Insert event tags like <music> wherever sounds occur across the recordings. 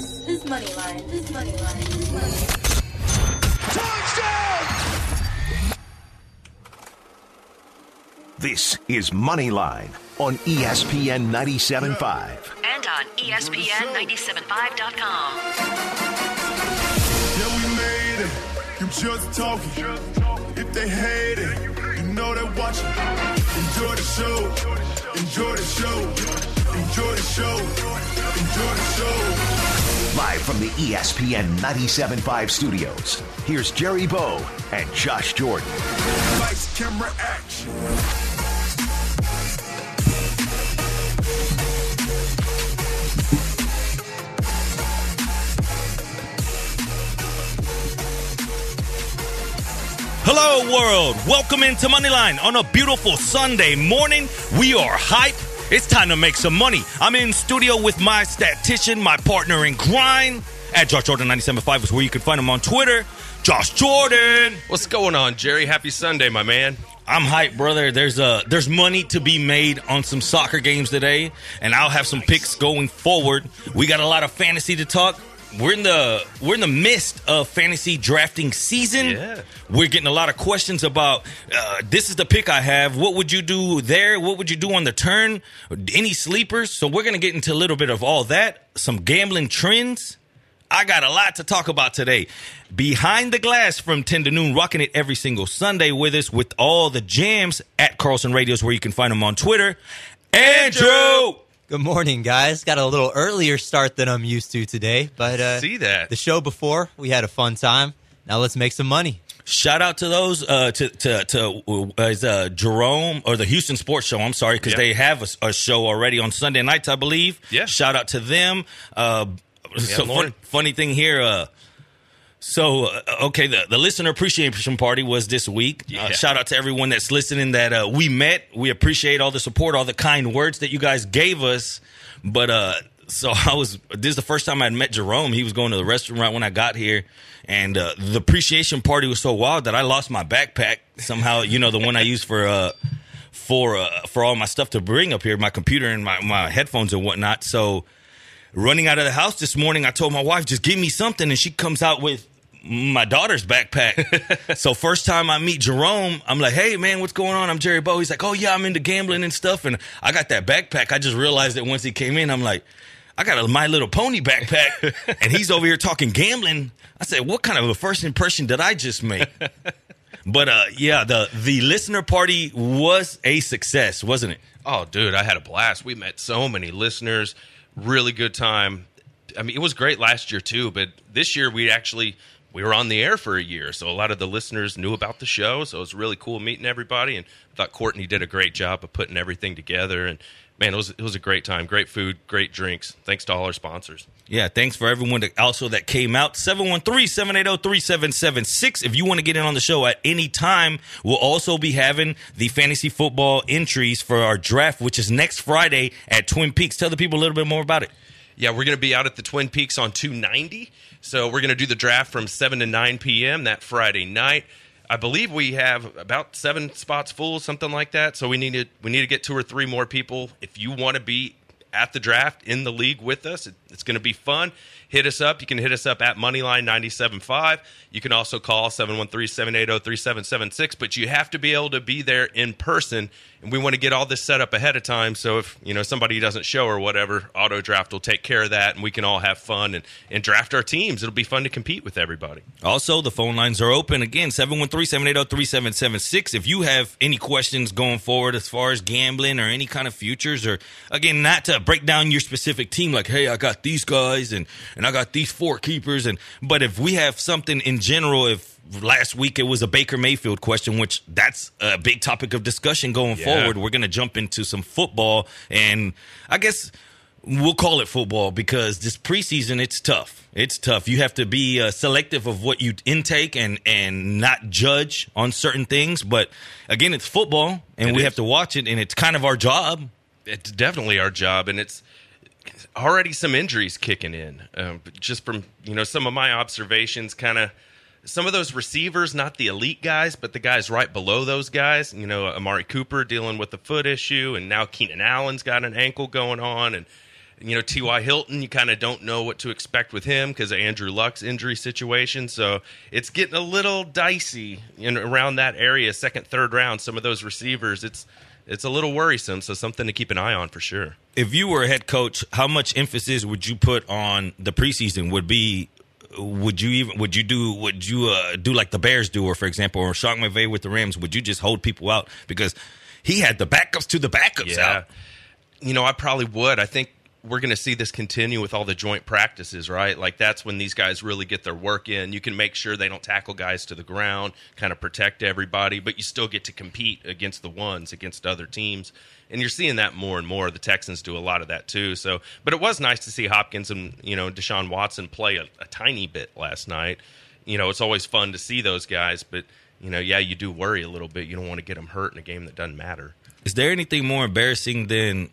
This is Moneyline. This is Moneyline. This is Moneyline on ESPN 97.5. and on E ESPN975.com. Yeah, we made it. You just talking. If they hate it, you know they're watching. Enjoy the show. Enjoy the show. Enjoy the show. Enjoy the show. Live from the ESPN 97.5 studios, here's Jerry Bow and Josh Jordan. Lights, camera, action. Hello, world. Welcome into Moneyline on a beautiful Sunday morning. We are hype. It's time to make some money. I'm in studio with my statistician, my partner in crime, at Josh Jordan 975 is where you can find him on Twitter. Josh Jordan. What's going on, Jerry? Happy Sunday, my man. I'm hype, brother. There's a there's money to be made on some soccer games today, and I'll have some picks going forward. We got a lot of fantasy to talk. We're in the we're in the midst of fantasy drafting season. Yeah. We're getting a lot of questions about uh, this is the pick I have. What would you do there? What would you do on the turn? Any sleepers? So we're gonna get into a little bit of all that. Some gambling trends. I got a lot to talk about today. Behind the glass from 10 to noon, rocking it every single Sunday with us with all the jams at Carlson Radios, where you can find them on Twitter. Andrew! Good morning, guys. Got a little earlier start than I'm used to today, but uh, See that? the show before we had a fun time. Now let's make some money. Shout out to those uh, to to to uh, is, uh, Jerome or the Houston Sports Show. I'm sorry because Yeah. they have a, a show already on Sunday nights, I believe. Yeah. Shout out to them. Uh, so fun, funny thing here. Uh, so uh, okay, the, the listener appreciation party was this week. Uh, shout out to everyone that's listening that uh, we met. We appreciate all the support, all the kind words that you guys gave us. But uh, so <laughs> I was. This is the first time I'd met Jerome. He was going to the restaurant when I got here, and uh, the appreciation party was so wild that I lost my backpack somehow. You know, the one I use for. Uh, for uh, for all my stuff to bring up here, my computer and my, my headphones and whatnot. So running out of the house this morning, I told my wife, just give me something. And she comes out with my daughter's backpack. <laughs> so first time I meet Jerome, I'm like, hey man, what's going on? I'm Jerry Bow. He's like, oh yeah, I'm into gambling and stuff. And I got that backpack. I just realized that once he came in, I'm like, I got a My Little Pony backpack. <laughs> and he's over here talking gambling. I said, what kind of a first impression did I just make? <laughs> But uh, yeah, the the listener party was a success, wasn't it? Oh, dude, I had a blast. We met so many listeners. Really good time. I mean, it was great last year too, but this year we actually we were on the air for a year, so a lot of the listeners knew about the show. So it was really cool meeting everybody, and I thought Courtney did a great job of putting everything together. And man, it was it was a great time. Great food, great drinks. Thanks to all our sponsors. Yeah, thanks for everyone that also that came out. 713-780-3776. If you want to get in on the show at any time, we'll also be having the fantasy football entries for our draft, which is next Friday at Twin Peaks. Tell the people a little bit more about it. Yeah, we're going to be out at the Twin Peaks on 290. So we're going to do the draft from 7 to 9 p.m. that Friday night. I believe we have about seven spots full, something like that. So we need to we need to get two or three more people. If you want to be at the draft in the league with us, it, it's going to be fun. Hit us up. You can hit us up at Moneyline 97.5. You can also call 713-780-3776, but you have to be able to be there in person. And we want to get all this set up ahead of time. So if, you know, somebody doesn't show or whatever, Auto Draft will take care of that and we can all have fun and, and draft our teams. It'll be fun to compete with everybody. Also, the phone lines are open again 713-780-3776. If you have any questions going forward as far as gambling or any kind of futures or again not to break down your specific team like hey, I got these guys and and I got these four keepers and but if we have something in general if last week it was a Baker Mayfield question which that's a big topic of discussion going Yeah. forward. We're going to jump into some football and I guess we'll call it football because this preseason it's tough. It's tough. You have to be uh, selective of what you intake and and not judge on certain things. But again, it's football, and It we is. have to watch it, and it's kind of our job. it's definitely our job, and it's already some injuries kicking in. Um, just from you know some of my observations, kind of some of those receivers, not the elite guys, but the guys right below those guys. You know, Amari Cooper dealing with the foot issue, and now Keenan Allen's got an ankle going on, and You know, T.Y. Hilton, you kind of don't know what to expect with him because of Andrew Luck's injury situation. So it's getting a little dicey in around that area, second, third round. Some of those receivers, it's it's a little worrisome. So something to keep an eye on for sure. If you were a head coach, how much emphasis would you put on the preseason? Would be would you even would you do would you uh, do like the Bears do, or for example, or Sean McVay with the Rams? Would you just hold people out because he had the backups to the backups out? You know, I probably would. I think we're going to see this continue with all the joint practices, right? Like that's when these guys really get their work in. You can make sure they don't tackle guys to the ground, kind of protect everybody, but you still get to compete against the ones, against other teams. And you're seeing that more and more. The Texans do a lot of that too. So, but it was nice to see Hopkins and you know Deshaun Watson play a, a tiny bit last night. You know, it's always fun to see those guys, but you know, yeah, you do worry a little bit. You don't want to get them hurt in a game that doesn't matter. Is there anything more embarrassing than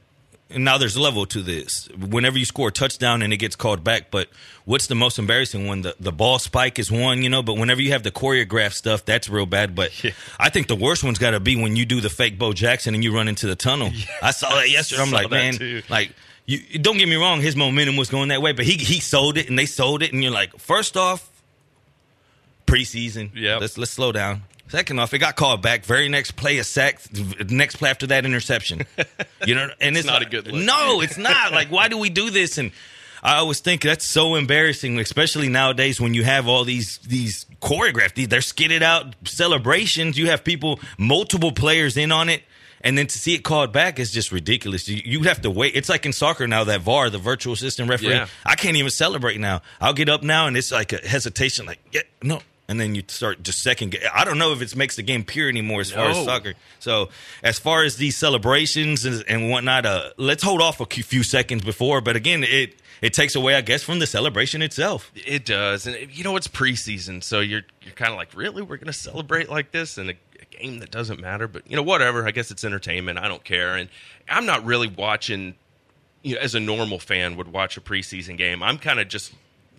and now there's a level to this. Whenever you score a touchdown and it gets called back, but what's the most embarrassing one? The the ball spike is one, you know, but whenever you have the choreographed stuff, that's real bad. But yeah. I think the worst one's got to be when you do the fake Bo Jackson and you run into the tunnel. Yeah. I saw that yesterday. I'm <laughs> like, man, too. like you don't get me wrong, his momentum was going that way, but he he sold it and they sold it, and you're like, first off, preseason, yeah, let's let's slow down. Second off, it got called back. Very next play, a sack. Next play after that, interception. You know, and it's, it's not a good look. No, it's not. like, why do we do this? And I always think that's so embarrassing, especially nowadays when you have all these these choreographed. These, they're skidded out celebrations. You have people, multiple players in on it. And then to see it called back is just ridiculous. You, you have to wait. It's like in soccer now that VAR, the virtual assistant referee. Yeah. I can't even celebrate now. I'll get up now and it's like a hesitation. Like, yeah, no, and then you start just second. I don't know if it makes the game pure anymore as no. far as soccer. So as far as these celebrations and, and whatnot, uh, let's hold off a few seconds before. But again, it it takes away, I guess, from the celebration itself. It does, and you know it's preseason, so you're you're kind of like, really, we're going to celebrate like this in a, a game that doesn't matter. But you know, whatever. I guess it's entertainment. I don't care, and I'm not really watching. You know, as a normal fan would watch a preseason game. I'm kind of just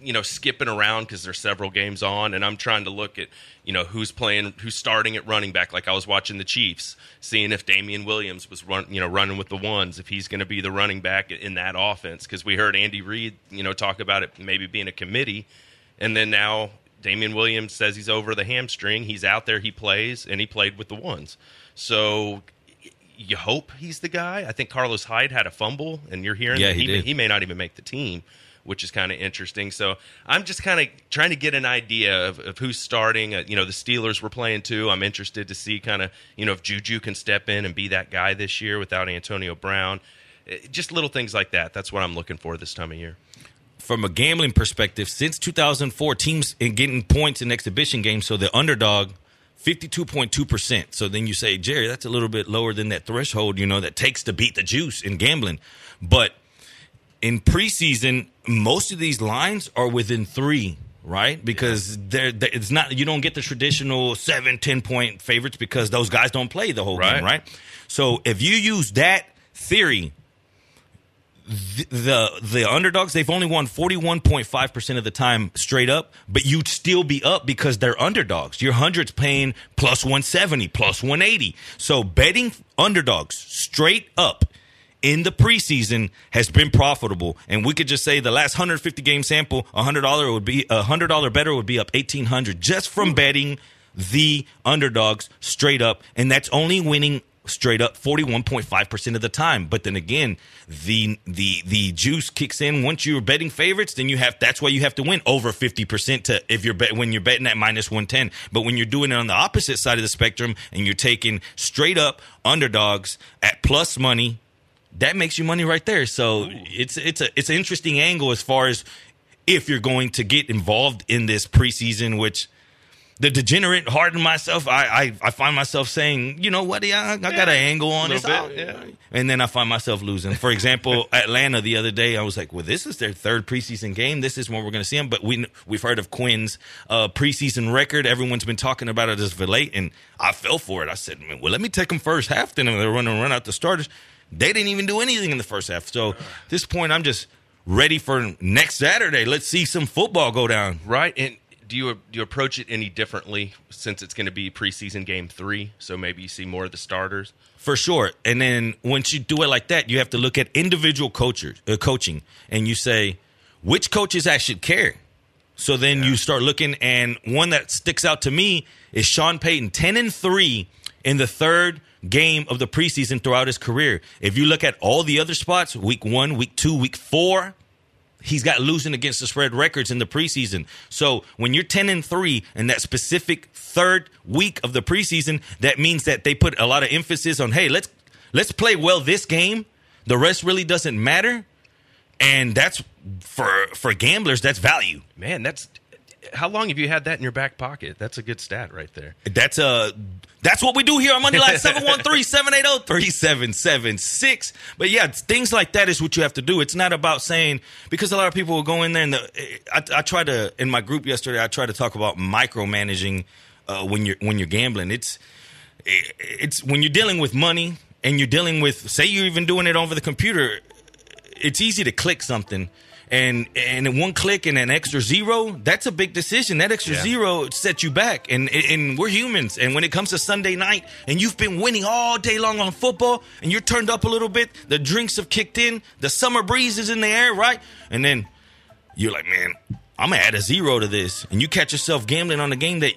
you know skipping around because there's several games on and i'm trying to look at you know who's playing who's starting at running back. Like i was watching the chiefs seeing if Damien williams was run you know running with the ones if he's going to be the running back in that offense. Because we heard andy reid you know talk about it maybe being a committee and then now Damien williams says he's over the hamstring he's out there he plays and he played with the ones. So you hope he's the guy? I think carlos hyde had a fumble and you're hearing yeah, that he, he, he may not even make the team which is kind of interesting. So I'm just kind of trying to get an idea of, of who's starting. Uh, you know, the Steelers were playing too. I'm interested to see kind of you know if Juju can step in and be that guy this year without Antonio Brown. Uh, just little things like that. That's what I'm looking for this time of year. From a gambling perspective, since 2004, teams in getting points in exhibition games, so the underdog 52.2%. So then you say, Jerry, that's a little bit lower than that threshold, you know, that takes to beat the juice in gambling. But in preseason, most of these lines are within three right because yeah. they're, they're, it's not you don't get the traditional seven ten point favorites because those guys don't play the whole right. game right so if you use that theory the, the the underdogs they've only won 41.5% of the time straight up but you'd still be up because they're underdogs your hundreds paying plus 170 plus 180 so betting underdogs straight up in the preseason has been profitable. And we could just say the last 150 game sample, $100 would be a $100 better would be up 1800 just from betting the underdogs straight up. And that's only winning straight up 41.5% of the time. But then again, the the the juice kicks in once you're betting favorites, then you have that's why you have to win over 50% to if you're bet when you're betting at minus 110. But when you're doing it on the opposite side of the spectrum and you're taking straight up underdogs at plus money that makes you money right there. So Ooh. it's it's a it's an interesting angle as far as if you're going to get involved in this preseason, which the degenerate heart in myself, I, I, I find myself saying, you know what, yeah, I, I got an angle on this, yeah. and then I find myself losing. For example, <laughs> Atlanta the other day, I was like, well, this is their third preseason game. This is when we're going to see them. But we we've heard of Quinn's uh, preseason record. Everyone's been talking about it as of late, and I fell for it. I said, well, let me take them first half. Then they're running run out the starters. They didn't even do anything in the first half. So at this point, I'm just ready for next Saturday. Let's see some football go down. Right. And do you do you approach it any differently since it's going to be preseason game three? So maybe you see more of the starters. For sure. And then once you do it like that, you have to look at individual coaches, uh, coaching, and you say which coaches actually care. So then you start looking, and one that sticks out to me is Sean Payton, ten and three in the third game of the preseason throughout his career. If you look at all the other spots, week one, week two, week four, he's got losing against the spread records in the preseason. So when you're 10 and 3 in that specific third week of the preseason, that means that they put a lot of emphasis on, hey, let's let's play well this game. The rest really doesn't matter. And that's for for gamblers, that's value. Man, that's how long have you had that in your back pocket? That's a good stat right there. That's uh that's what we do here on Moneyline <laughs> 713-780-3776. But yeah, things like that is what you have to do. It's not about saying because a lot of people will go in there and the, I, I try to in my group yesterday. I try to talk about micromanaging uh, when you're when you're gambling. It's it's when you're dealing with money and you're dealing with say you're even doing it over the computer. It's easy to click something and and one click and an extra zero, that's a big decision. That extra Yeah. zero sets you back, and and we're humans. And when it comes to Sunday night, and you've been winning all day long on football, and you're turned up a little bit, the drinks have kicked in, the summer breeze is in the air, right? And then you're like, man, I'm gonna add a zero to this, and you catch yourself gambling on a game that.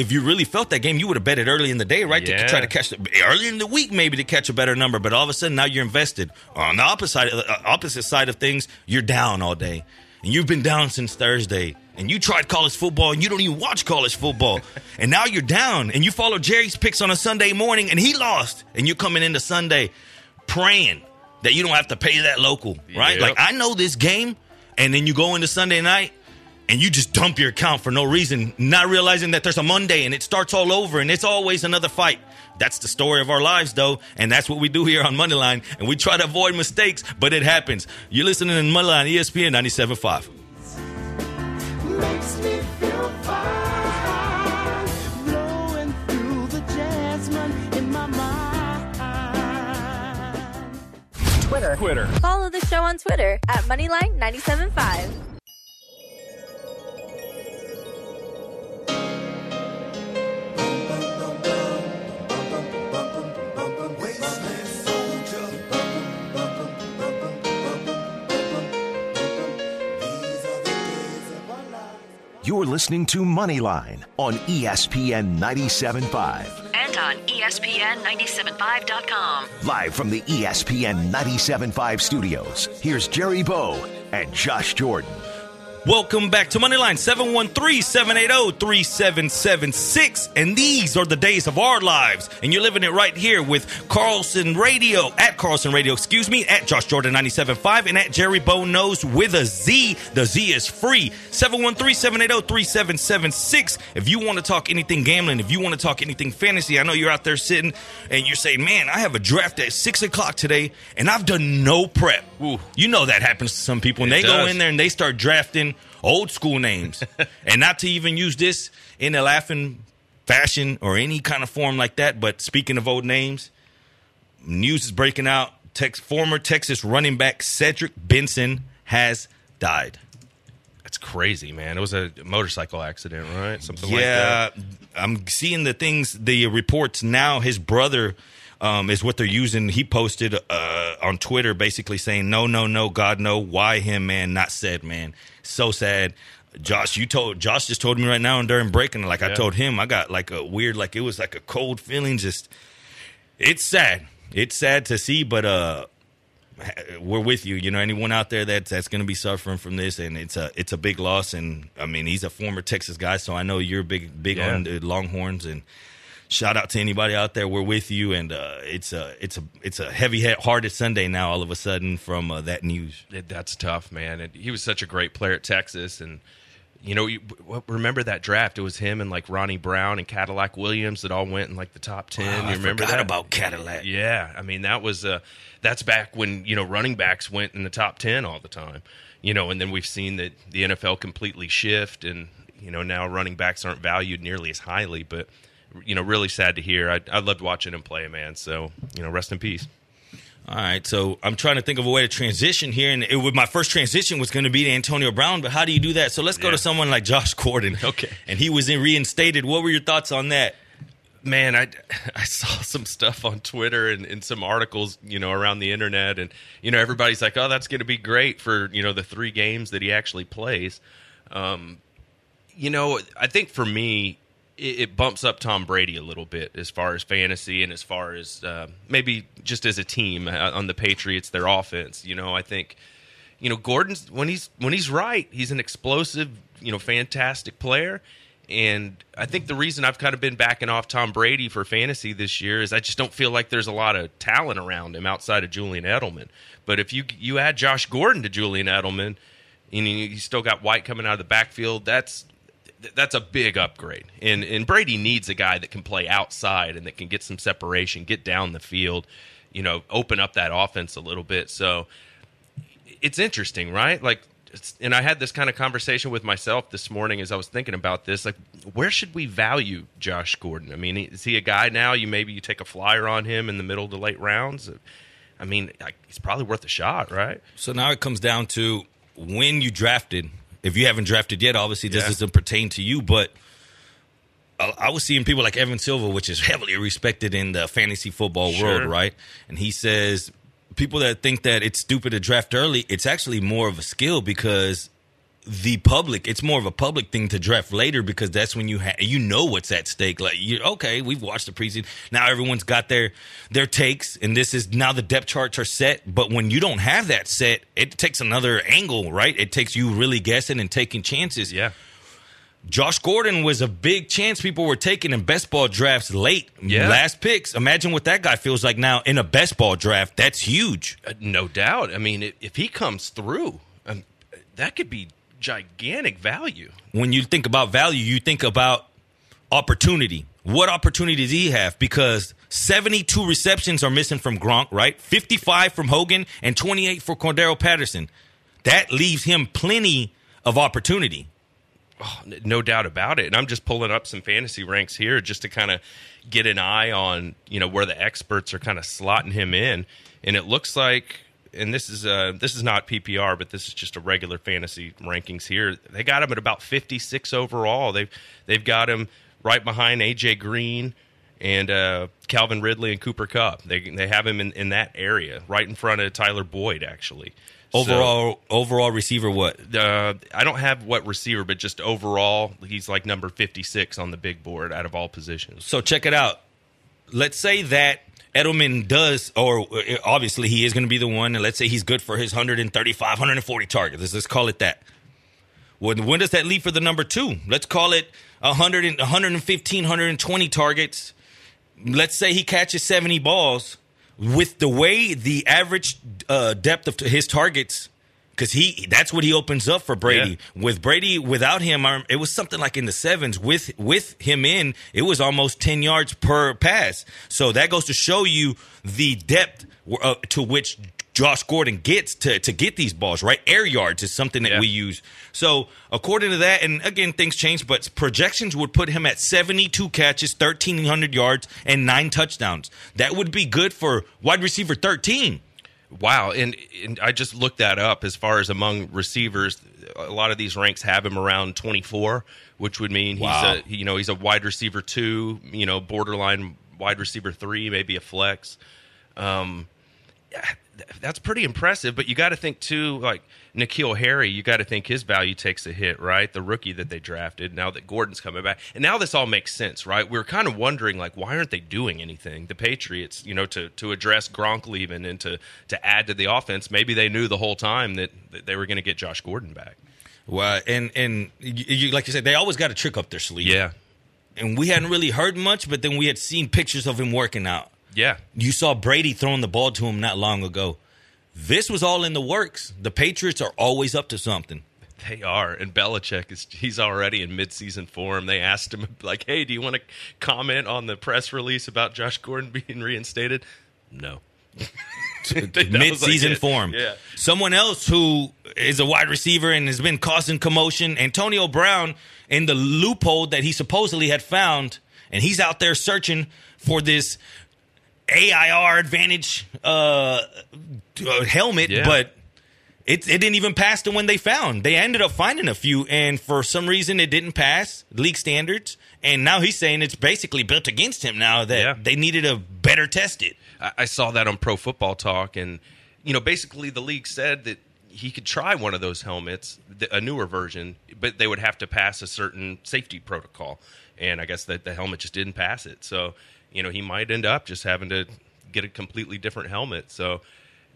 If you really felt that game, you would have bet it early in the day, right? To Yeah. try to catch the, early in the week, maybe to catch a better number. But all of a sudden, now you're invested. On the opposite side, uh, opposite side of things, you're down all day, and you've been down since Thursday. And you tried college football, and you don't even watch college football, <laughs> and now you're down. And you follow Jerry's picks on a Sunday morning, and he lost, and you're coming into Sunday praying that you don't have to pay that local, right? Yep. Like I know this game, and then you go into Sunday night and you just dump your account for no reason, not realizing that there's a Monday and it starts all over and it's always another fight. That's the story of our lives, though, and that's what we do here on Moneyline. And we try to avoid mistakes, but it happens. You're listening to Moneyline ESPN 97.5. makes me feel fine, blowing through the jasmine in my mind. Twitter. Follow the show on Twitter at Moneyline975. You're listening to Moneyline on ESPN 97.5. And on E ESPN 975.com. Live from the ESPN 97.5 studios, here's Jerry Bow and Josh Jordan. Welcome back to Moneyline 713-780-3776. And these are the days of our lives. And you're living it right here with Carlson Radio, at Carlson Radio, excuse me, at Josh Jordan 97.5 and at Jerry Bow Knows with a Z. The Z is free. 713-780-3776. If you want to talk anything gambling, if you want to talk anything fantasy, I know you're out there sitting and you're saying, man, I have a draft at 6 o'clock today and I've done no prep. You know that happens to some people. And It they go in there and they start drafting old school names. <laughs> and not to even use this in a laughing fashion or any kind of form like that. But speaking of old names, news is breaking out. Tex, former Texas running back Cedric Benson has died. That's crazy, man. It was a motorcycle accident, right? Something like yeah, that. I'm seeing the things, the reports now. His brother um, is what they're using. He posted uh, on Twitter basically saying, "No, no, no, God, no. Why him, man? Not said, man. So sad." Josh, you told Josh just told me right now and during breaking, like I told him, I got like a weird, like it was like a cold feeling. Just it's sad. It's sad to see, but uh, we're with you. You know, anyone out there that's that's going to be suffering from this, and it's a it's a big loss. And I mean, he's a former Texas guy, so I know you're big big Yeah. on the Longhorns. And shout out to anybody out there. We're with you, and uh, it's a it's a it's a heavy hearted Sunday now. All of a sudden, from uh, that news. It- that's tough, man. And he was such a great player at Texas, and you know, you, remember that draft? It was him and like Ronnie Brown and Cadillac Williams that all went in like the top ten. Wow, you I remember forgot that? about Cadillac. Yeah, I mean that was uh, that's back when you know running backs went in the top ten all the time. You know, and then we've seen that the NFL completely shift, and you know now running backs aren't valued nearly as highly. But you know, really sad to hear. I I loved watching him play, man. So you know, rest in peace. All right, so I'm trying to think of a way to transition here, and it would, my first transition was going to be to Antonio Brown, but how do you do that? So let's go Yeah. to someone like Josh Gordon. <laughs> Okay. and he was in reinstated. What were your thoughts on that? man, I, <laughs> I saw some stuff on Twitter and, and some articles, you know, around the internet, and you know, everybody's like, "Oh, that's going to be great for you know the three games that he actually plays." Um, you know, I think for me, it, bumps up Tom Brady a little bit as far as fantasy and as far as uh, maybe just as a team uh, on the Patriots, their offense. You know, I think you know Gordon's when he's when he's right, he's an explosive, you know, fantastic player. And I think the reason I've kind of been backing off Tom Brady for fantasy this year is I just don't feel like there's a lot of talent around him outside of Julian Edelman. But if you you add Josh Gordon to Julian Edelman, and you still got White coming out of the backfield, that's that's a big upgrade. And and Brady needs a guy that can play outside and that can get some separation, get down the field, you know, open up that offense a little bit. So it's interesting, right? Like, and I had this kind of conversation with myself this morning as I was thinking about this. Like, where should we value Josh Gordon? I mean, is he a guy now? You maybe you take a flyer on him in the middle to late rounds. I mean, he's probably worth a shot, right? So now it comes down to when you drafted. If you haven't drafted yet, obviously this Yeah. doesn't pertain to you, but I I was seeing people like Evan Silva, which is heavily respected in the fantasy football Sure. world, right? And he says people that think that it's stupid to draft early, it's actually more of a skill because the public, it's more of a public thing to draft later because that's when you ha- you know what's at stake. Like you, okay, we've watched the preseason. Now everyone's got their their takes, and this is now the depth charts are set. But when you don't have that set, it takes another angle, right? It takes you really guessing and taking chances. Yeah. Josh Gordon was a big chance people were taking in best ball drafts late, Yeah. last picks. Imagine what that guy feels like now in a best ball draft. That's huge. Uh, no doubt. I mean, if, if he comes through, um, that could be gigantic value. when you think about value, you think about opportunity. What opportunity does he have? Because 72 receptions are missing from Gronk, right? 55 from Hogan and 28 for Cordarrelle Patterson. That leaves him plenty of opportunity. Oh, n- No doubt about it. And I'm just pulling up some fantasy ranks here just to kind of get an eye on, you know, where the experts are kind of slotting him in. And it looks like and this is uh this is not PPR, but this is just a regular fantasy rankings here. They got him at about 56 overall. They've they've got him right behind AJ Green and uh, Calvin Ridley and Cooper Kupp. They they have him in, in that area, right in front of Tyler Boyd actually. So- Overall, overall receiver, what? uh, I don't have what receiver, but just overall, he's like number 56 on the big board out of all positions. So check it out. Let's say that Edelman does, or uh, obviously he is going to be the one, and let's say he's good for his 135, 140 targets. Let's, let's call it that. When, when does that leave for the number two? Let's call it 100 and, 115, 120 targets. Let's say he catches 70 balls. With the way the average uh, depth of his targets, because he that's what he opens up for Brady. With Brady, without him, it was something like in the sevens. With with him in, it was almost ten yards per pass. So that goes to show you the depth uh, to which Josh Gordon gets to to get these balls. Right, air yards is something that Yeah. we use. So according to that, and again things change, but projections would put him at seventy two catches, thirteen hundred yards, and nine touchdowns. That would be good for wide receiver thirteen. Wow, and, and I just looked that up as far as among receivers. A lot of these ranks have him around 24, which would mean he's a you know he's a wide receiver two, you know borderline wide receiver three, maybe a flex. Um, that's pretty impressive. But you got to think too, like N'Keal Harry, you got to think his value takes a hit, right? The rookie that they drafted. Now that Gordon's coming back, and now this all makes sense, right? We were kind of wondering, like, why aren't they doing anything? The Patriots, you know, to to address Gronk leaving and to to add to the offense. Maybe they knew the whole time that, that they were going to get Josh Gordon back. Well, and and you, you, like you said, they always got a trick up their sleeve. Yeah, and we hadn't really heard much, but then we had seen pictures of him working out. Yeah. You saw Brady throwing the ball to him not long ago. This was all in the works. The Patriots are always up to something. They are, and Belichick is he's already in midseason form. They asked him <laughs> like, "Hey, do you want to comment on the press release about Josh Gordon <laughs> being reinstated?" No. <laughs> Like Mid-season it. form. Yeah. Someone else who is a wide receiver and has been causing commotion, Antonio Brown, in the loophole that he supposedly had found, and he's out there searching for this AIR Advantage uh, uh, helmet, Yeah. but it, it didn't even pass the one they found. They ended up finding a few, and for some reason, it didn't pass league standards. And now he's saying it's basically built against him now that Yeah. they needed a better test it. I, I saw that on Pro Football Talk, and you know, basically the league said that he could try one of those helmets, a newer version, but they would have to pass a certain safety protocol, and I guess that the helmet just didn't pass it. So, you know, he might end up just having to get a completely different helmet. So.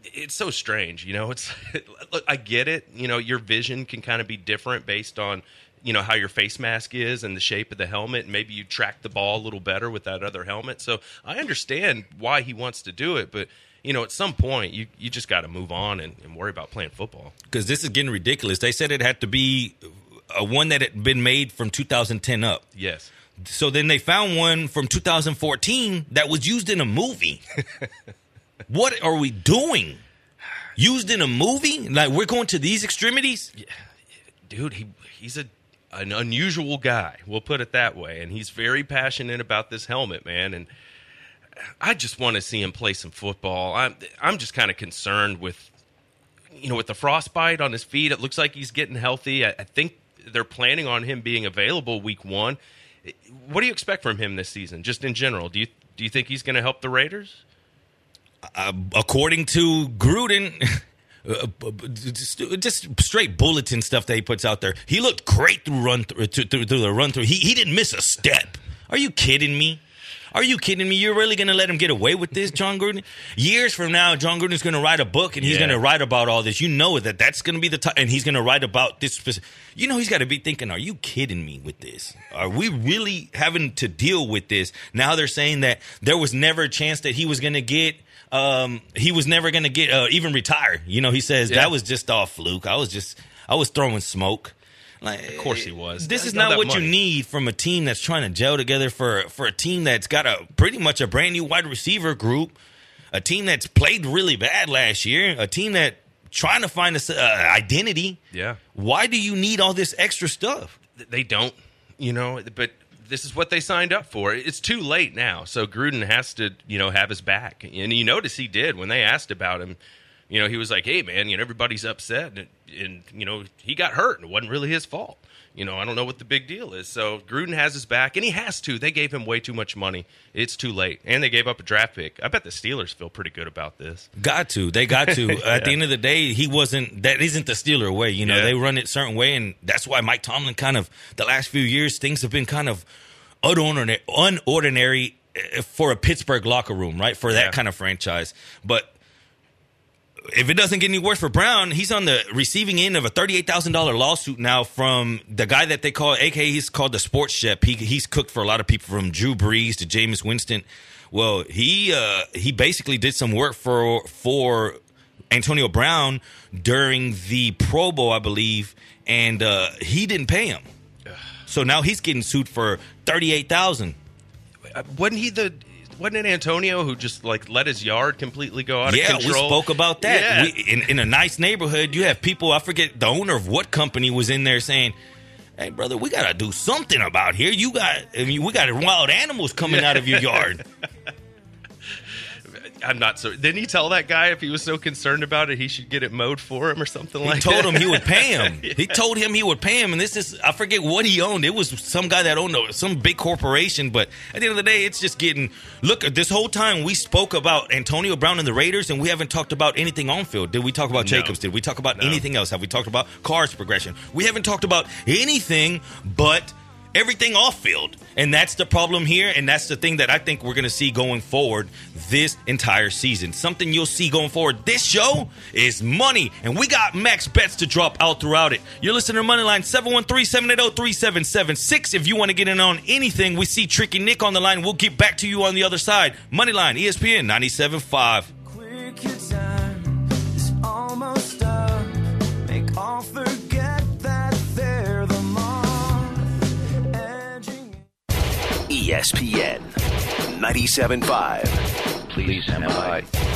It's so strange, you know. It's <laughs> look, I get it. You know, your vision can kind of be different based on, you know, how your face mask is and the shape of the helmet. Maybe you track the ball a little better with that other helmet. So I understand why he wants to do it, but you know, at some point, you you just got to move on and, and worry about playing football. because this is getting ridiculous. They said it had to be a one that had been made from 2010 up. Yes. So then they found one from 2014 that was used in a movie. <laughs> what are we doing? Used in a movie? Like we're going to these extremities? dude, he he's a an unusual guy. We'll put it that way, and he's very passionate about this helmet, man. And I just want to see him play some football. I'm I'm just kind of concerned with you know with the frostbite on his feet. It looks like he's getting healthy. I, I think they're planning on him being available week one. What do you expect from him this season, just in general? Do you do you think he's going to help the Raiders? according to Gruden, <laughs> uh, just straight bulletin stuff that he puts out there. He looked great through run through, through, through the run through. He he didn't miss a step. Are you kidding me? Are you kidding me? You're really going to let him get away with this, Jon Gruden? Years from now, Jon Gruden's going to write a book and he's Yeah. going to write about all this. You know that that's going to be the time, and he's going to write about this. Specific, you know, he's got to be thinking, "Are you kidding me with this? Are we really having to deal with this?" Now they're saying that there was never a chance that he was going to get. Um, he was never going to get uh, even retire. You know, he says Yeah. that was just all fluke. I was just, I was throwing smoke. Like, Of course he was. This is not what money. you need from a team that's trying to gel together for for a team that's got a pretty much a brand new wide receiver group, a team that's played really bad last year, a team that trying to find a uh, identity. Yeah. Why do you need all this extra stuff? they don't, you know, but this is what they signed up for. It's too late now. So Gruden has to, you know, have his back. And you notice he did when they asked about him. You know, he was like, "Hey, man, you know, everybody's upset, and, and you know, he got hurt, and it wasn't really his fault. You know, I don't know what the big deal is." So Gruden has his back, and he has to. They gave him way too much money. It's too late, and they gave up a draft pick. I bet the Steelers feel pretty good about this. Got to. They got to. <laughs> At the end of the day, he wasn't. That isn't the Steeler way. You know, Yeah. they run it certain way, and that's why Mike Tomlin kind of the last few years things have been kind of unordinary, unordinary eh, for a Pittsburgh locker room, right? For that Yeah. kind of franchise, but. If it doesn't get any worse for Brown, he's on the receiving end of a thirty-eight thousand dollar lawsuit now from the guy that they call, aka he's called the sports chef. He, he's cooked for a lot of people, from Drew Brees to Jameis Winston. Well, he uh, he basically did some work for for Antonio Brown during the Pro Bowl, I believe, and uh, he didn't pay him. So now he's getting sued for thirty-eight thousand. Uh, wasn't he the? Wasn't it Antonio who just like let his yard completely go out Yeah, of control? Yeah, we spoke about that. Yeah. We, in, in a nice neighborhood, you have people. I forget the owner of what company was in there saying, "Hey, brother, we gotta do something about here. You got, I mean, we got wild animals coming out of your yard." <laughs> I'm not so. Didn't he tell that guy if he was so concerned about it, he should get it mowed for him or something He like that? He told him he would pay <laughs> him. He told him he would pay him, and this is I forget what he owned. It was some guy that owned some big corporation. But at the end of the day, it's just getting. Look, this whole time we spoke about Antonio Brown and the Raiders, and we haven't talked about anything on field. Did we talk about No. Jacobs? Did we talk about anything else? Have we talked about Carr's progression? We haven't talked about anything but everything off field. And that's the problem here. And that's the thing that I think we're going to see going forward this entire season. Something you'll see going forward this show is money. And we got max bets to drop out throughout it. You're listening to Moneyline 713 780 3776. If you want to get in on anything, we see Tricky Nick on the line. We'll get back to you on the other side. Moneyline, ESPN 97.5. ESPN 97.5. Please stand by.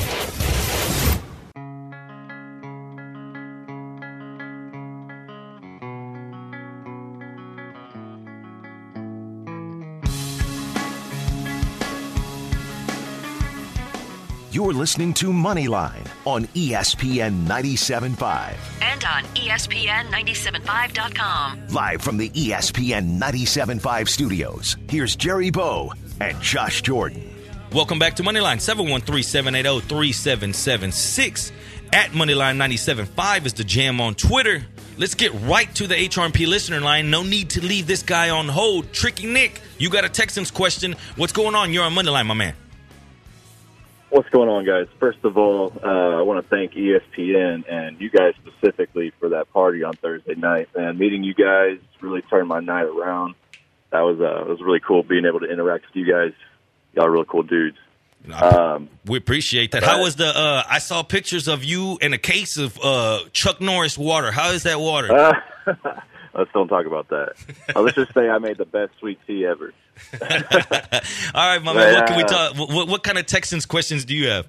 Listening to Moneyline on ESPN 97.5. And on E ESPN 975.com. Live from the ESPN 97.5 studios, here's Jerry Bow and Josh Jordan. Welcome back to Moneyline 713-780-3776. At Moneyline 97.5 is the jam on Twitter. Let's get right to the HRP listener line. No need to leave this guy on hold. Tricky Nick, you got a Texans question. What's going on? You're on Moneyline, my man. What's going on, guys? First of all, uh, I want to thank ESPN and you guys specifically for that party on Thursday night. Man, meeting you guys really turned my night around. That was uh, it was really cool being able to interact with you guys. Y'all are real cool dudes. Um, We appreciate that. How was the? Uh, I saw pictures of you in a case of uh, Chuck Norris water. How is that water? <laughs> let's don't talk about that. Uh, let's just say I made the best sweet tea ever. <laughs> All right, my man. What can we talk? What, what kind of Texans questions do you have?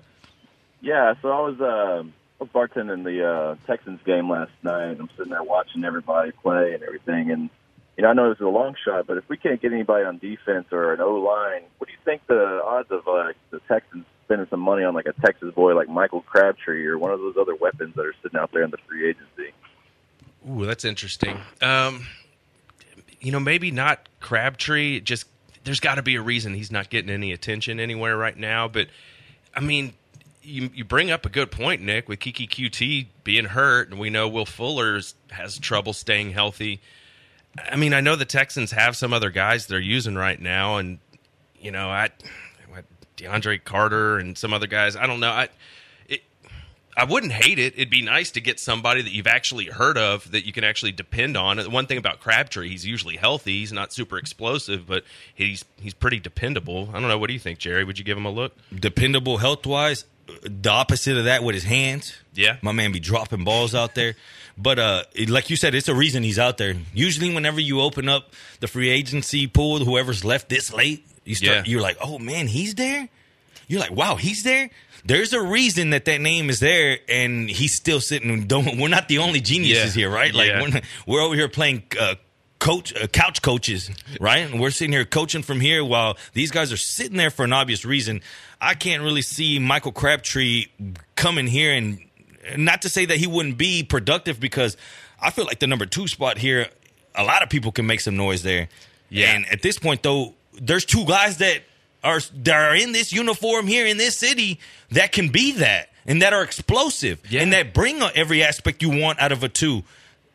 Yeah, so I was uh, I was bartending the uh, Texans game last night. I'm sitting there watching everybody play and everything, and you know I know this is a long shot, but if we can't get anybody on defense or an O line, what do you think the odds of uh, the Texans spending some money on like a Texas boy like Michael Crabtree or one of those other weapons that are sitting out there in the free agency? Ooh, that's interesting. Um, you know, maybe not Crabtree. Just there's got to be a reason he's not getting any attention anywhere right now. But I mean, you you bring up a good point, Nick, with Keke Coutee being hurt, and we know Will Fuller's has trouble staying healthy. I mean, I know the Texans have some other guys they're using right now, and you know, I DeAndre Carter and some other guys. I don't know. I I wouldn't hate it. It'd be nice to get somebody that you've actually heard of that you can actually depend on. The one thing about Crabtree, he's usually healthy. He's not super explosive, but he's he's pretty dependable. I don't know. What do you think, Jerry? Would you give him a look? Dependable health wise. The opposite of that with his hands. Yeah. my man be dropping balls out there. <laughs> But uh, like you said, it's a reason he's out there. Usually, whenever you open up the free agency pool, whoever's left this late, you start. Yeah. You're like, oh man, he's there. You're like, wow, he's there. There's a reason that that name is there, and he's still sitting. Don't we're not the only geniuses Yeah. here, right? Like Yeah. we're, not- we're over here playing uh, coach uh, couch coaches, right? And we're sitting here coaching from here while these guys are sitting there for an obvious reason. I can't really see Michael Crabtree coming here and not to say that he wouldn't be productive because I feel like the number two spot here, a lot of people can make some noise there. Yeah. And at this point, though, there's two guys that are that are in this uniform here in this city that can be that and that are explosive Yeah. and that bring every aspect you want out of a two.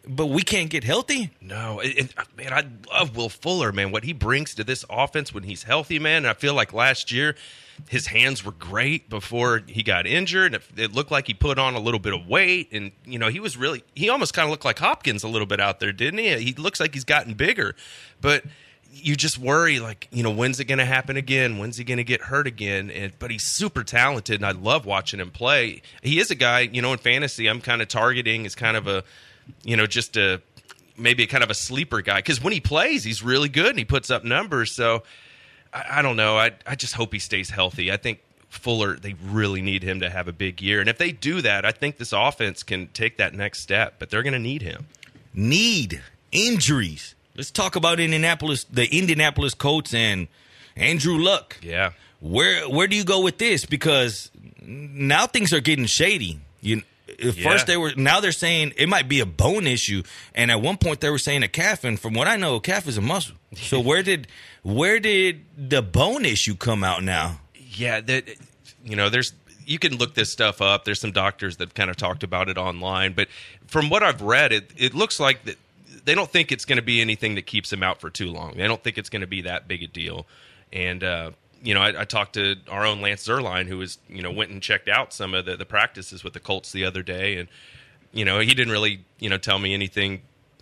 But we can't get healthy. No, it, it, uh, man, I love Will Fuller, man. What he brings to this offense when he's healthy, man. And I feel like last year his hands were great before he got injured. It, it looked like he put on a little bit of weight, and you know he was really he almost kind of looked like Hopkins a little bit out there, didn't he? He looks like he's gotten bigger, but you just worry like you know when's it going to happen again? When's he going to get hurt again? And but he's super talented and i love watching him play. He is a guy you know in fantasy i'm kind of targeting as kind of a you know just a maybe kind of a sleeper guy. Because when he plays he's really good and he puts up numbers so i, I don't know. I, I just hope he stays healthy. I think fuller they really need him to have a big year. And if they do that i think this offense can take that next step but they're going to need him. Need injuries. Let's talk about Indianapolis, the Indianapolis Colts and Andrew Luck. yeah Where where do you go with this? Because now things are getting shady. You at Yeah. first they were now they're saying it might be a bone issue, and at one point they were saying a calf. And from what I know, a calf is a muscle. So where did where did the bone issue come out now? Yeah, that you know, there's you can look this stuff up. There's some doctors that kind of talked about it online, but from what I've read, it it looks like that they don't think it's going to be anything that keeps him out for too long. They don't think it's going to be that big a deal. And uh, you know, I, I talked to our own Lance Zierlein, who was you know went and checked out some of the, the practices with the Colts the other day, and you know he didn't really you know tell me anything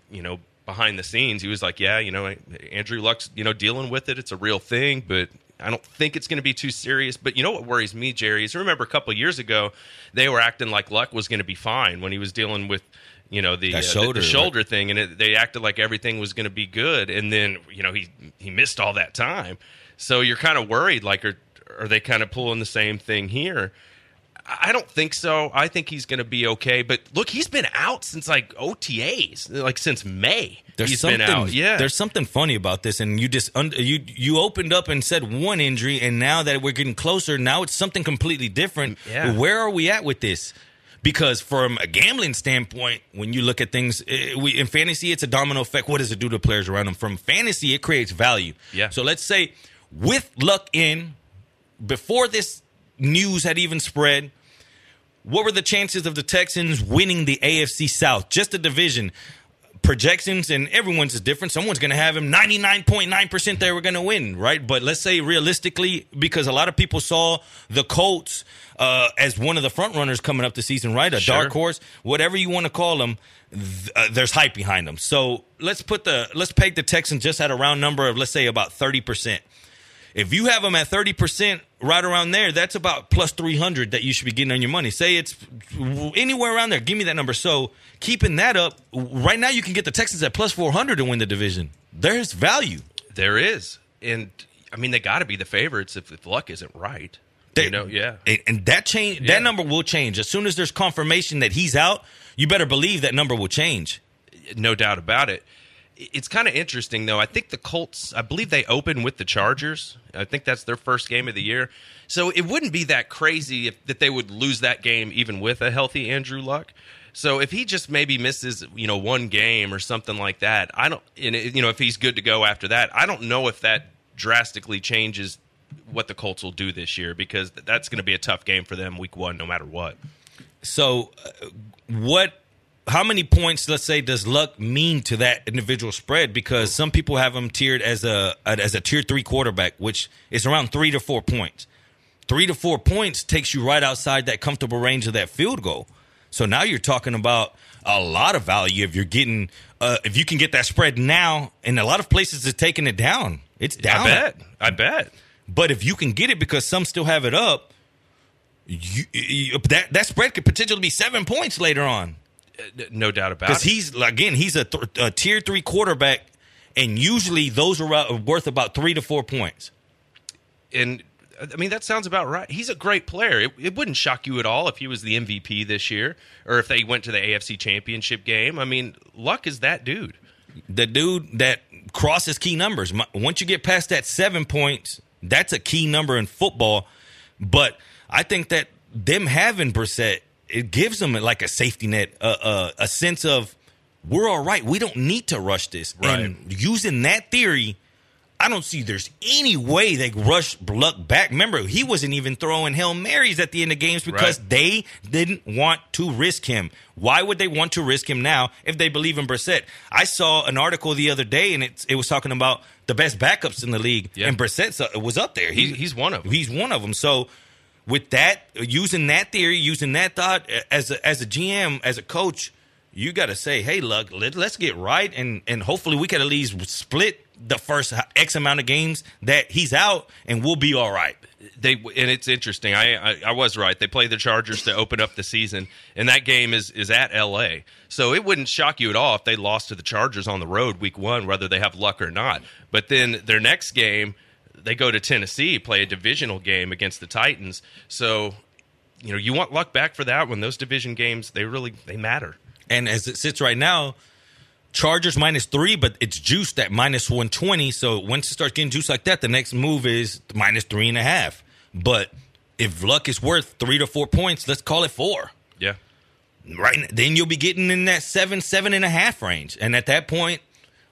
you know behind the scenes. He was like, yeah, you know, Andrew Luck's you know dealing with it. It's a real thing, but I don't think it's going to be too serious. But you know what worries me, Jerry, is remember a couple years ago they were acting like Luck was going to be fine when he was dealing with you know the, uh, shoulder, the shoulder thing, and it, they acted like everything was going to be good, and then you know he he missed all that time. So you're kind of worried, like are are they kind of pulling the same thing here? I don't think so. I think he's going to be okay. But look, he's been out since like OTAs, like since May. There's he's something, been out. Yeah, There's something funny about this, and you just you you opened up and said one injury, and now that we're getting closer, now it's something completely different. Yeah. Where are we at with this? Because from a gambling standpoint, when you look at things, eh, we, in fantasy, it's a domino effect. What does it do to players around them? From fantasy, it creates value. Yeah. So let's say with luck in, before this news had even spread, what were the chances of the Texans winning the AFC South? Just a division. Projections and everyone's is different. Someone's going to have him 99.9% they were going to win, right? But let's say realistically, because a lot of people saw the Colts uh, as one of the front runners coming up the season, right? A Sure. dark horse, whatever you want to call them. Th- uh, there's hype behind them. So let's put the let's peg the Texans just at a round number of let's say about 30%. If you have them at 30% right around there, that's about plus 300 that you should be getting on your money. Say it's anywhere around there. Give me that number. So keeping that up, right now you can get the Texans at plus 400 to win the division. There's value. there is, and I mean they got to be the favorites if, if luck isn't right. They- you know, yeah. And, that change, Yeah. that number will change. As soon as there's confirmation that he's out, you better believe that number will change. no doubt about it. It's kind of interesting though. I think the Colts, I believe they open with the Chargers. I think that's their first game of the year. So it wouldn't be that crazy if that they would lose that game even with a healthy Andrew Luck. So if he just maybe misses, you know, one game or something like that, I don't and you know, if he's good to go after that, I don't know if that drastically changes what the Colts will do this year because that's going to be a tough game for them week 1 no matter what. So, uh, what? How many points, let's say, does luck mean to that individual spread? Because some people have him tiered as a as a tier three quarterback, which is around three to four points. Three to four points takes you right outside that comfortable range of that field goal. So now you're talking about a lot of value if you're getting uh, if you can get that spread now. And a lot of places is taking it down. It's down. I bet. I bet. But if you can get it because some still have it up, you, you, that that spread could potentially be seven points later on. No doubt about it. Because he's again, he's a, th- a tier three quarterback, and usually those are worth about three to four points. and I mean that sounds about right. He's a great player. It, it wouldn't shock you at all if he was the MVP this year, or if they went to the AFC Championship game. I mean, Luck is that dude. The dude that crosses key numbers. Once you get past that seven points, that's a key number in football. But I think that them having Brissett, it gives them like a safety net, a, a, a sense of we're all right. We don't need to rush this. And using that theory, I don't see there's any way they rush Luck back. Remember, he wasn't even throwing Hail Marys at the end of games because Right. they didn't want to risk him. Why would they want to risk him now if they believe in Brissett? I saw an article the other day and it, it was talking about the best backups in the league, Yeah. and Brissett was up there. He- he's one of 'em. He's one of them. So with that, using that theory, using that thought as a, as a GM, as a coach, you got to say, hey, look, let, let's get right, and and hopefully we can at least split the first X amount of games that he's out, and we'll be all right. They and it's interesting. I, I I was right. They play the Chargers to open up the season, and that game is is at L.A. So it wouldn't shock you at all if they lost to the Chargers on the road week one, whether they have luck or not. But then their next game, they go to Tennessee, play a divisional game against the Titans. So you know you want luck back for that when Those division games they really they matter. And as it sits right now, Chargers minus three, but it's juiced at minus 120. So once it starts getting juiced like that, the next move is minus three and a half. But if luck is worth three to four points, let's call it four. Yeah. Right. Then you'll be getting in that seven, seven and a half range. And at that point,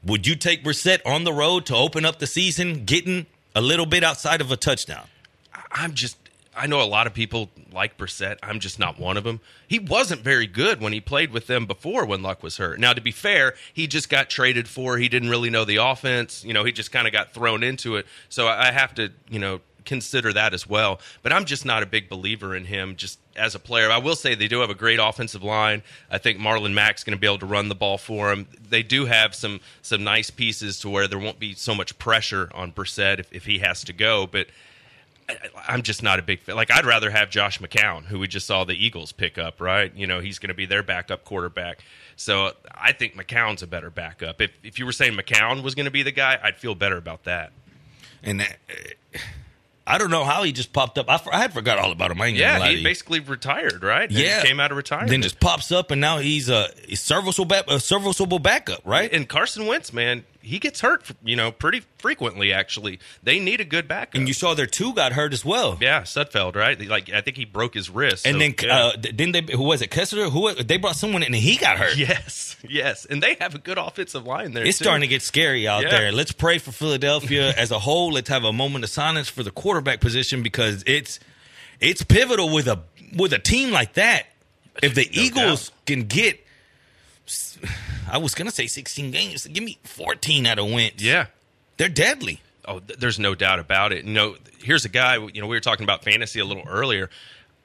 would you take Brissett on the road to open up the season, getting a little bit outside of a touchdown? I'm just I know a lot of people like Brissett. I'm just not one of them. He wasn't very good when he played with them before when Luck was hurt. Now, to be fair, he just got traded for. He didn't really know the offense. You know, he just kind of got thrown into it. So I have to, you know, consider that as well. But I'm just not a big believer in him just as a player. I will say they do have a great offensive line. I think Marlon Mack's going to be able to run the ball for him. They do have some some nice pieces to where there won't be so much pressure on Brissett if, if he has to go. But I- I'm just not a big fan. Like I'd rather have Josh McCown, who we just saw the Eagles pick up. Right? You know, he's going to be their backup quarterback. So I think McCown's a better backup. If if you were saying McCown was going to be the guy, I'd feel better about that. And that, uh, I don't know how he just popped up. I, for- I had forgot all about him. I ain't gonna Yeah, he basically retired, right? And yeah, came out of retirement. then just pops up, and now he's a, a serviceable back, a serviceable backup, right? and Carson Wentz, man, he gets hurt, you know, pretty frequently. Actually, they need a good backup. And you saw their two got hurt as well. yeah, Sudfeld, right? Like I think he broke his wrist. And so, then yeah. uh, didn't they? Who was it? Kessler? Who they brought someone in and he got hurt. yes, <laughs> yes, and they have a good offensive line there. It's too. starting to get scary out Yeah. there. Let's pray for Philadelphia <laughs> as a whole. Let's have a moment of silence for the quarterback position because it's it's pivotal with a with a team like that. If the No Eagles doubt. can get, I was gonna say 16 games. Give me 14 out of Wentz. Yeah. they're deadly. Oh, th- there's no doubt about it. You know, here's a guy. You know, we were talking about fantasy a little earlier.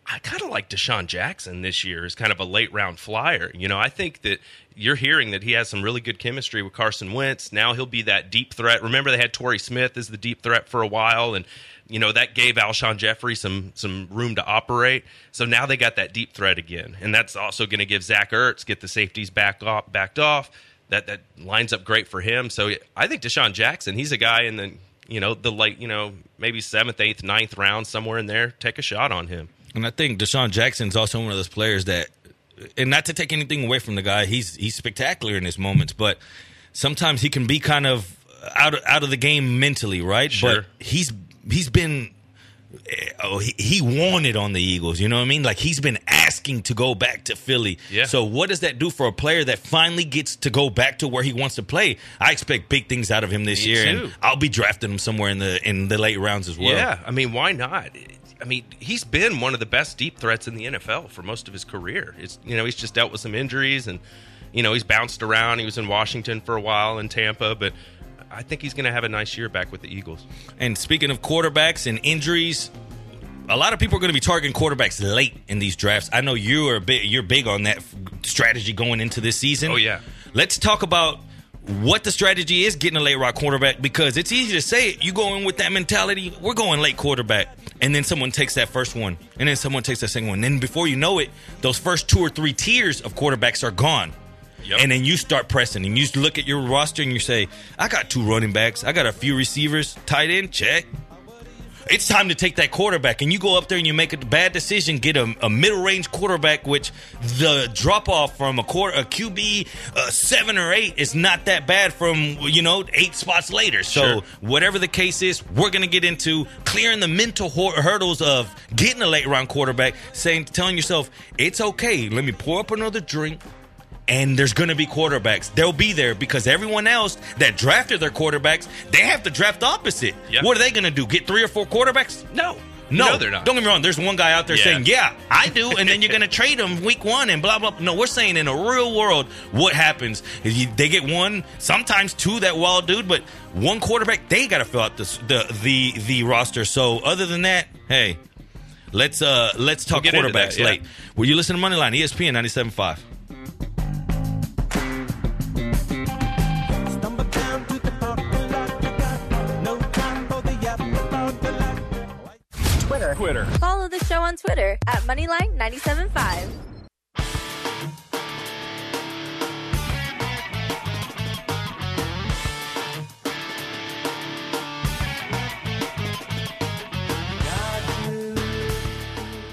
I kind of like DeSean Jackson this year as kind of a late round flyer. You know, I think that you're hearing that he has some really good chemistry with Carson Wentz. Now he'll be that deep threat. Remember, they had Torrey Smith as the deep threat for a while, and you know that gave Alshon Jeffery some some room to operate. So now they got that deep threat again, and that's also going to give Zach Ertz get the safeties back off, backed off. That that lines up great for him. So I think DeSean Jackson, he's a guy in the you know the late you know maybe seventh, eighth, ninth round somewhere in there. Take a shot on him. And I think DeSean Jackson's also one of those players that, and not to take anything away from the guy, he's he's spectacular in his moments, but sometimes he can be kind of out of, out of the game mentally, right? Sure. But he's he's been. eh, Oh, he, he wanted on the Eagles. You know what I mean? Like he's been asking to go back to Philly. Yeah. So what does that do for a player that finally gets to go back to where he wants to play? I expect big things out of him this Me year, too. and I'll be drafting him somewhere in the in the late rounds as well. Yeah, I mean, why not? I mean, he's been one of the best deep threats in the NFL for most of his career. It's you know he's just dealt with some injuries and you know he's bounced around. He was in Washington for a while in Tampa, but I think he's going to have a nice year back with the Eagles. And speaking of quarterbacks and injuries, a lot of people are going to be targeting quarterbacks late in these drafts. I know you are big, you're big on that strategy going into this season. Oh, yeah. Let's talk about what the strategy is getting a late rock quarterback because it's easy to say it. You go in with that mentality, we're going late quarterback, and then someone takes that first one, and then someone takes that second one. And then before you know it, those first two or three tiers of quarterbacks are gone. Yep. And then you start pressing, and you look at your roster and you say, I got two running backs, I got a few receivers, tight end, check. It's time to take that quarterback, and you go up there and you make a bad decision, get a, a middle range quarterback, which the drop off from a quarter, a QB uh, seven or eight is not that bad from you know eight spots later. So Sure. whatever the case is, we're gonna get into clearing the mental hor- hurdles of getting a late round quarterback, saying, telling yourself it's okay. Let me pour up another drink and there's going to be quarterbacks. They'll be there because everyone else that drafted their quarterbacks, they have to draft opposite. Yeah. What are they going to do? Get three or four quarterbacks? No, No, they're not. Don't get me wrong. There's one guy out there Yeah. saying, "Yeah, I do," and then you're going <laughs> to trade him week one and blah blah. Blah. No, we're saying in a real world, what happens is you, they get one, sometimes two, that wild dude, but one quarterback. They got to fill out the, the the the roster. So other than that, hey, let's uh let's talk We'll quarterbacks that, yeah. late. Will you listen to Moneyline ESPN 97.5. the show on Twitter at Moneyline975.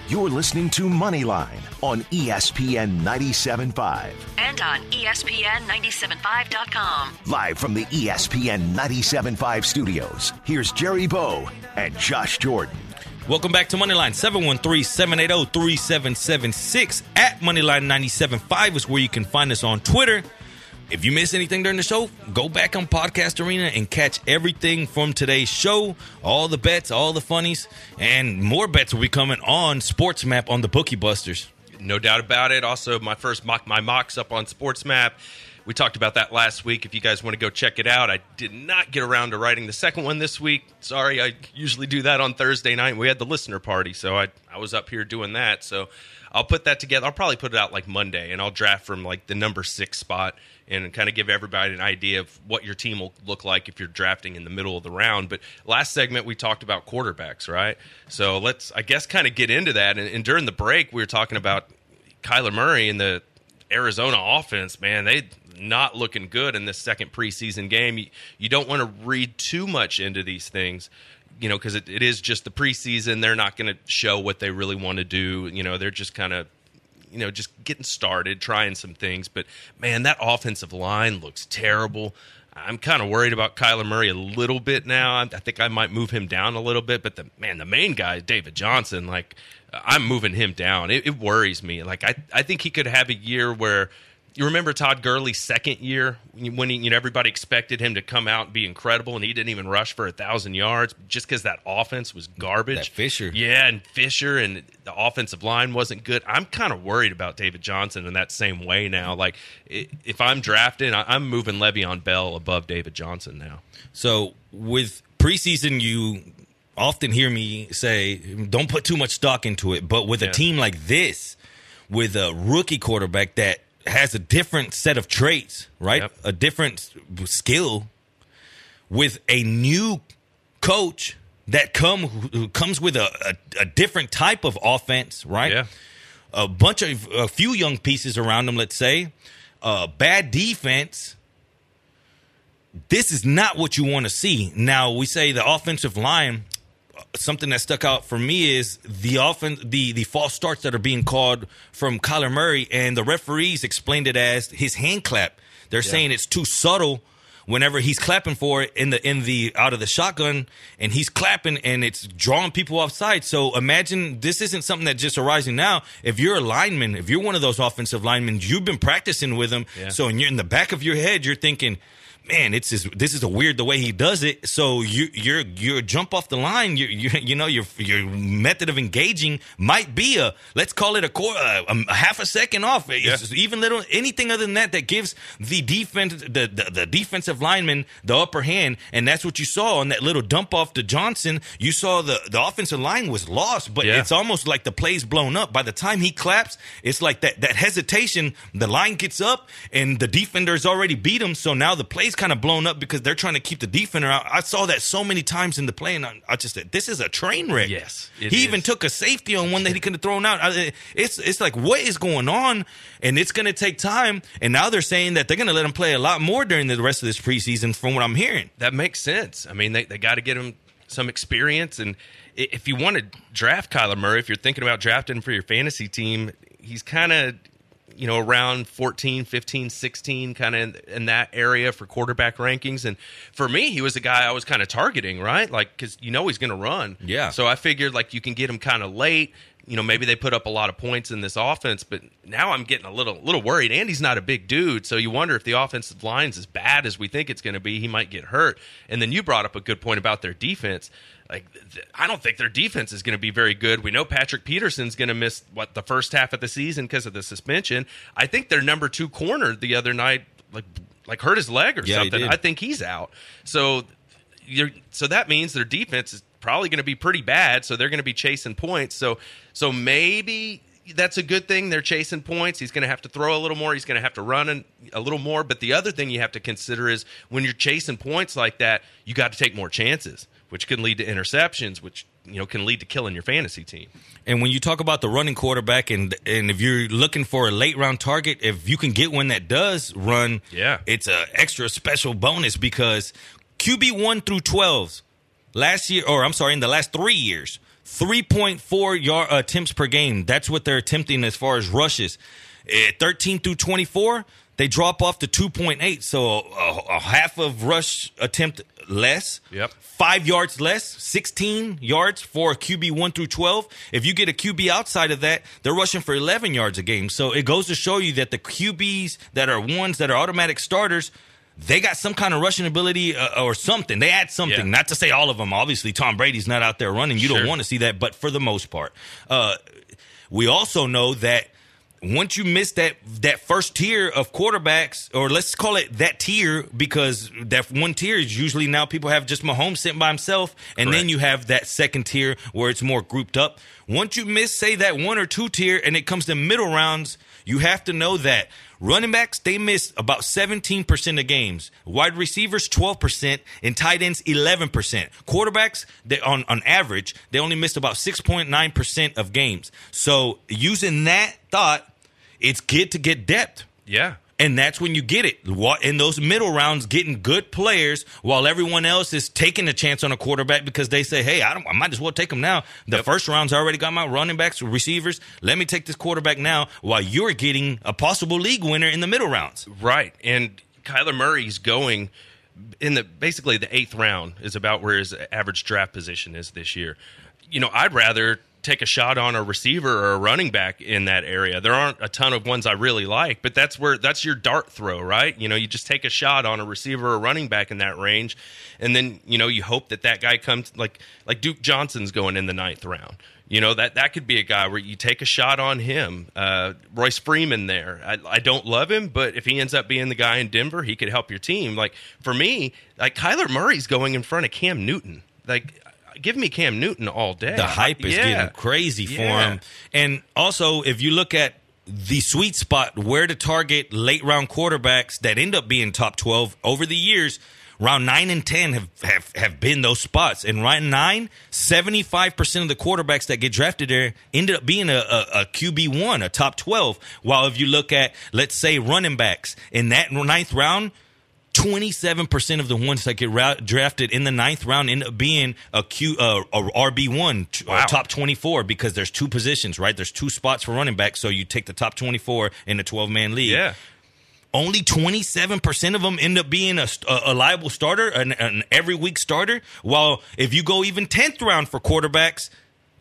You're listening to Moneyline on ESPN 97.5. And on E ESPN 975.com. Live from the ESPN 97.5 studios, here's Jerry Bow and Josh Jordan. Welcome back to Moneyline 713-780-3776 at Moneyline975 is where you can find us on Twitter. If you miss anything during the show, go back on Podcast Arena and catch everything from today's show, all the bets, all the funnies, and more bets will be coming on Sports Map on the Bookie Busters. No doubt about it. Also, my first mock, my mocks up on SportsMap. We talked about that last week. If you guys want to go check it out, I did not get around to writing the second one this week. Sorry, I usually do that on Thursday night. We had the listener party, so I I was up here doing that. So I'll put that together. I'll probably put it out like Monday, and I'll draft from like the number six spot and kind of give everybody an idea of what your team will look like if you're drafting in the middle of the round. But last segment we talked about quarterbacks, right? So let's I guess kind of get into that. And, and during the break, we were talking about Kyler Murray and the Arizona offense, man, they not looking good in this second preseason game. You, you don't want to read too much into these things. you know, because it, it is just the preseason. They're not going to show what they really want to do. You know, they're just kind of, you know, just getting started, trying some things. But man, that offensive line looks terrible. I'm kind of worried about Kyler Murray a little bit now. I think I might move him down a little bit. But the man, the main guy, David Johnson, like I'm moving him down. It, it worries me. Like I, I think he could have a year where you remember Todd Gurley's second year when he, you know everybody expected him to come out and be incredible, and he didn't even rush for a thousand yards just because that offense was garbage. That Fisher. yeah, and Fisher and the offensive line wasn't good. I'm kind of worried about David Johnson in that same way now. Like if I'm drafting, I'm moving Le'Veon Bell above David Johnson now. So with preseason, you often hear me say, "Don't put too much stock into it." But with a team like this, with a rookie quarterback that has a different set of traits, right? Yep. A different skill, with a new coach that come who comes with a, a, a different type of offense, right? Yeah. a bunch of a few young pieces around them, let's say, uh, bad defense. This is not what you want to see. Now we say the offensive line. Something that stuck out for me is the offense, the the false starts that are being called from Kyler Murray, and the referees explained it as his hand clap. They're saying it's too subtle whenever he's clapping for it in the in the out of the shotgun and he's clapping and it's drawing people offside. So imagine this isn't something that just arising now. If you're a lineman, if you're one of those offensive linemen, you've been practicing with them. Yeah. So in, your, in the back of your head, you're thinking, man, it's just, this is a weird the way he does it. So you you're you jump off the line. You you you know your your method of engaging might be a let's call it a core a, uh, um, a half a second off. It's even little anything other than that that gives the defense the, the the defensive lineman the upper hand, and that's what you saw on that little dump off to Johnson. You saw the the offensive line was lost, but Yeah. it's almost like the play's blown up. By the time he claps, it's like that that hesitation. The line gets up, and the defender's already beat him. So now the play's kind of blown up because they're trying to keep the defender out. I saw that so many times in the play, and I, I just said, "This is a train wreck." Yes, he even took a safety on one that he could have thrown out. I- It's it's like what is going on, and it's going to take time. And now they're saying that they're going to let him play a lot more during the rest of this preseason, from what I'm hearing. that makes sense. I mean, they, they got to get him some experience. And if you want to draft Kyler Murray, if you're thinking about drafting for your fantasy team, he's kind of, you know, around 14, 15, 16, kind of in, in that area for quarterback rankings. And for me, he was a guy I was kind of targeting, right? Like, because you know he's going to run. Yeah. So I figured, like, you can get him kind of late. You know, maybe they put up a lot of points in this offense, but now I'm getting a little little worried. Andy's not a big dude, so you wonder if the offensive line's as bad as we think it's going to be. He might get hurt. And then you brought up a good point about their defense. Like, th- I don't think their defense is going to be very good. We know Patrick Peterson's going to miss what the first half of the season because of the suspension. I think their number two corner the other night, like like hurt his leg or Yeah, something. I think he's out. So you're so that means their defense is probably going to be pretty bad. So they're going to be chasing points. So so maybe that's a good thing. They're chasing points. He's going to have to throw a little more. He's going to have to run an, a little more. But the other thing you have to consider is when you're chasing points like that, you got to take more chances, which can lead to interceptions, which you know can lead to killing your fantasy team. And when you talk about the running quarterback, and and if you're looking for a late round target, if you can get one that does run, Yeah. it's a extra special bonus because QB one through twelve last year, or I'm sorry, in the last three years, three point four yard attempts per game. That's what they're attempting as far as rushes. Eh, Thirteen through twenty four, they drop off to two point eight, so a, a half of rush attempt less. Yep. Five yards less, 16 yards for a QB 1 through 12. If you get a QB outside of that, they're rushing for 11 yards a game. So it goes to show you that the QBs that are ones that are automatic starters, they got some kind of rushing ability uh, or something. They add something. Yeah. Not to say all of them. Obviously, Tom Brady's not out there running. You Sure. don't want to see that, but for the most part. Uh, we also know that once you miss that that first tier of quarterbacks, or let's call it that tier, because that one tier is usually now people have just Mahomes sitting by himself, and then you have that second tier where it's more grouped up. Once you miss, say that one or two tier, and it comes to middle rounds, you have to know that running backs they miss about seventeen percent of games, wide receivers twelve percent, and tight ends eleven percent. Quarterbacks they on on average they only missed about six point nine percent of games. So using that thought, it's good to get depth. Yeah. And that's when you get it. In those middle rounds, getting good players while everyone else is taking a chance on a quarterback because they say, hey, I, don't, I might as well take him now. The first round's I already got my running backs, receivers. Let me take this quarterback now while you're getting a possible league winner in the middle rounds. Right. And Kyler Murray's going in the basically the eighth round is about where his average draft position is this year. You know, I'd rather take a shot on a receiver or a running back in that area. There aren't a ton of ones I really like, but that's where that's your dart throw, right? You know, you just take a shot on a receiver or running back in that range, and then you know you hope that that guy comes like like Duke Johnson's going in the ninth round. You know that that could be a guy where you take a shot on him. Uh, Royce Freeman there. I, I don't love him, but if he ends up being the guy in Denver, he could help your team. Like for me, like Kyler Murray's going in front of Cam Newton. Like give me Cam Newton all day. The hype is Yeah. getting crazy for Yeah. him. And also, if you look at the sweet spot where to target late round quarterbacks that end up being top 12 over the years, round 9 and 10 have, have, have been those spots. And round 9, 75% of the quarterbacks that get drafted there ended up being a, a, a QB1, a top 12. While if you look at, let's say, running backs in that ninth round, 27% of the ones that get ra- drafted in the ninth round end up being a Q, uh, a RB1, t- uh, top 24, because there's two positions, right? There's two spots for running back. So you take the top 24 in the 12 man league. Yeah. Only 27% of them end up being a, a liable starter, an, an every week starter. While if you go even 10th round for quarterbacks,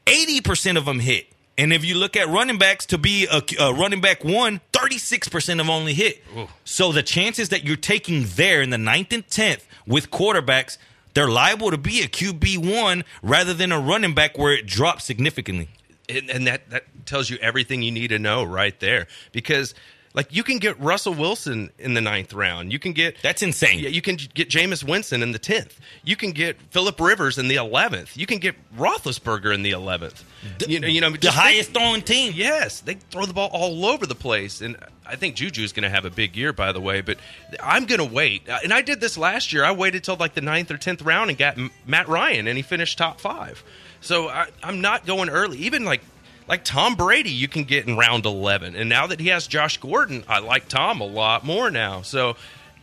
80% of them hit. And if you look at running backs to be a, a running back one, 36% of them only hit. So the chances that you're taking there in the ninth and 10th with quarterbacks, they're liable to be a QB one rather than a running back where it drops significantly. and, and that that tells you everything you need to know right there because like you can get Russell Wilson in the ninth round. You can get that's insane. Yeah, you can get Jameis Winston in the tenth. You can get Philip Rivers in the eleventh. You can get Roethlisberger in the eleventh. You know, you know, the highest throwing team. Yes, they throw the ball all over the place, and I think Juju's going to have a big year, by the way. But I'm going to wait, Uh, and I did this last year. I waited till like the ninth or tenth round and got Matt Ryan, and he finished top five. So I, I'm not going early. Even like like Tom Brady, you can get in round 11, and now that he has Josh Gordon, I like Tom a lot more now. So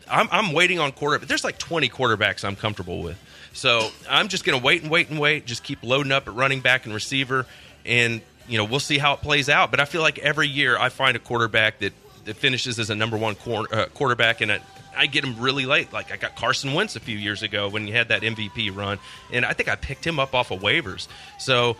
I'm, I'm waiting on quarterback. There's like 20 quarterbacks I'm comfortable with. So I'm just going to wait and wait and wait. Just keep loading up at running back and receiver, and you know we'll see how it plays out. But I feel like every year I find a quarterback that that finishes as a number one uh, quarterback, and I, I get him really late. Like I got Carson Wentz a few years ago when he had that MVP run, and I think I picked him up off of waivers. So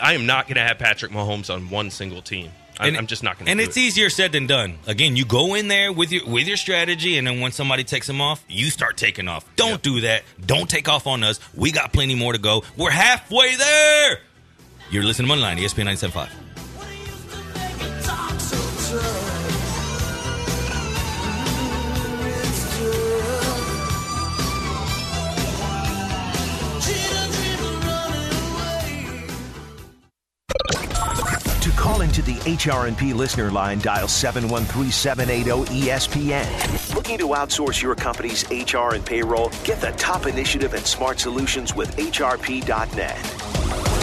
I am not going to have Patrick Mahomes on one single team. I'm, I'm just not going to. And do it's it. easier said than done. Again, you go in there with your with your strategy, and then when somebody takes them off, you start taking off. Don't do that. Don't take off on us. We got plenty more to go. We're halfway there. You're listening to Moneyline, ESPN 975. To the HRNP listener line, dial 713-780-ESPN. Looking to outsource your company's HR and payroll? Get the top initiative and smart solutions with HRP.net.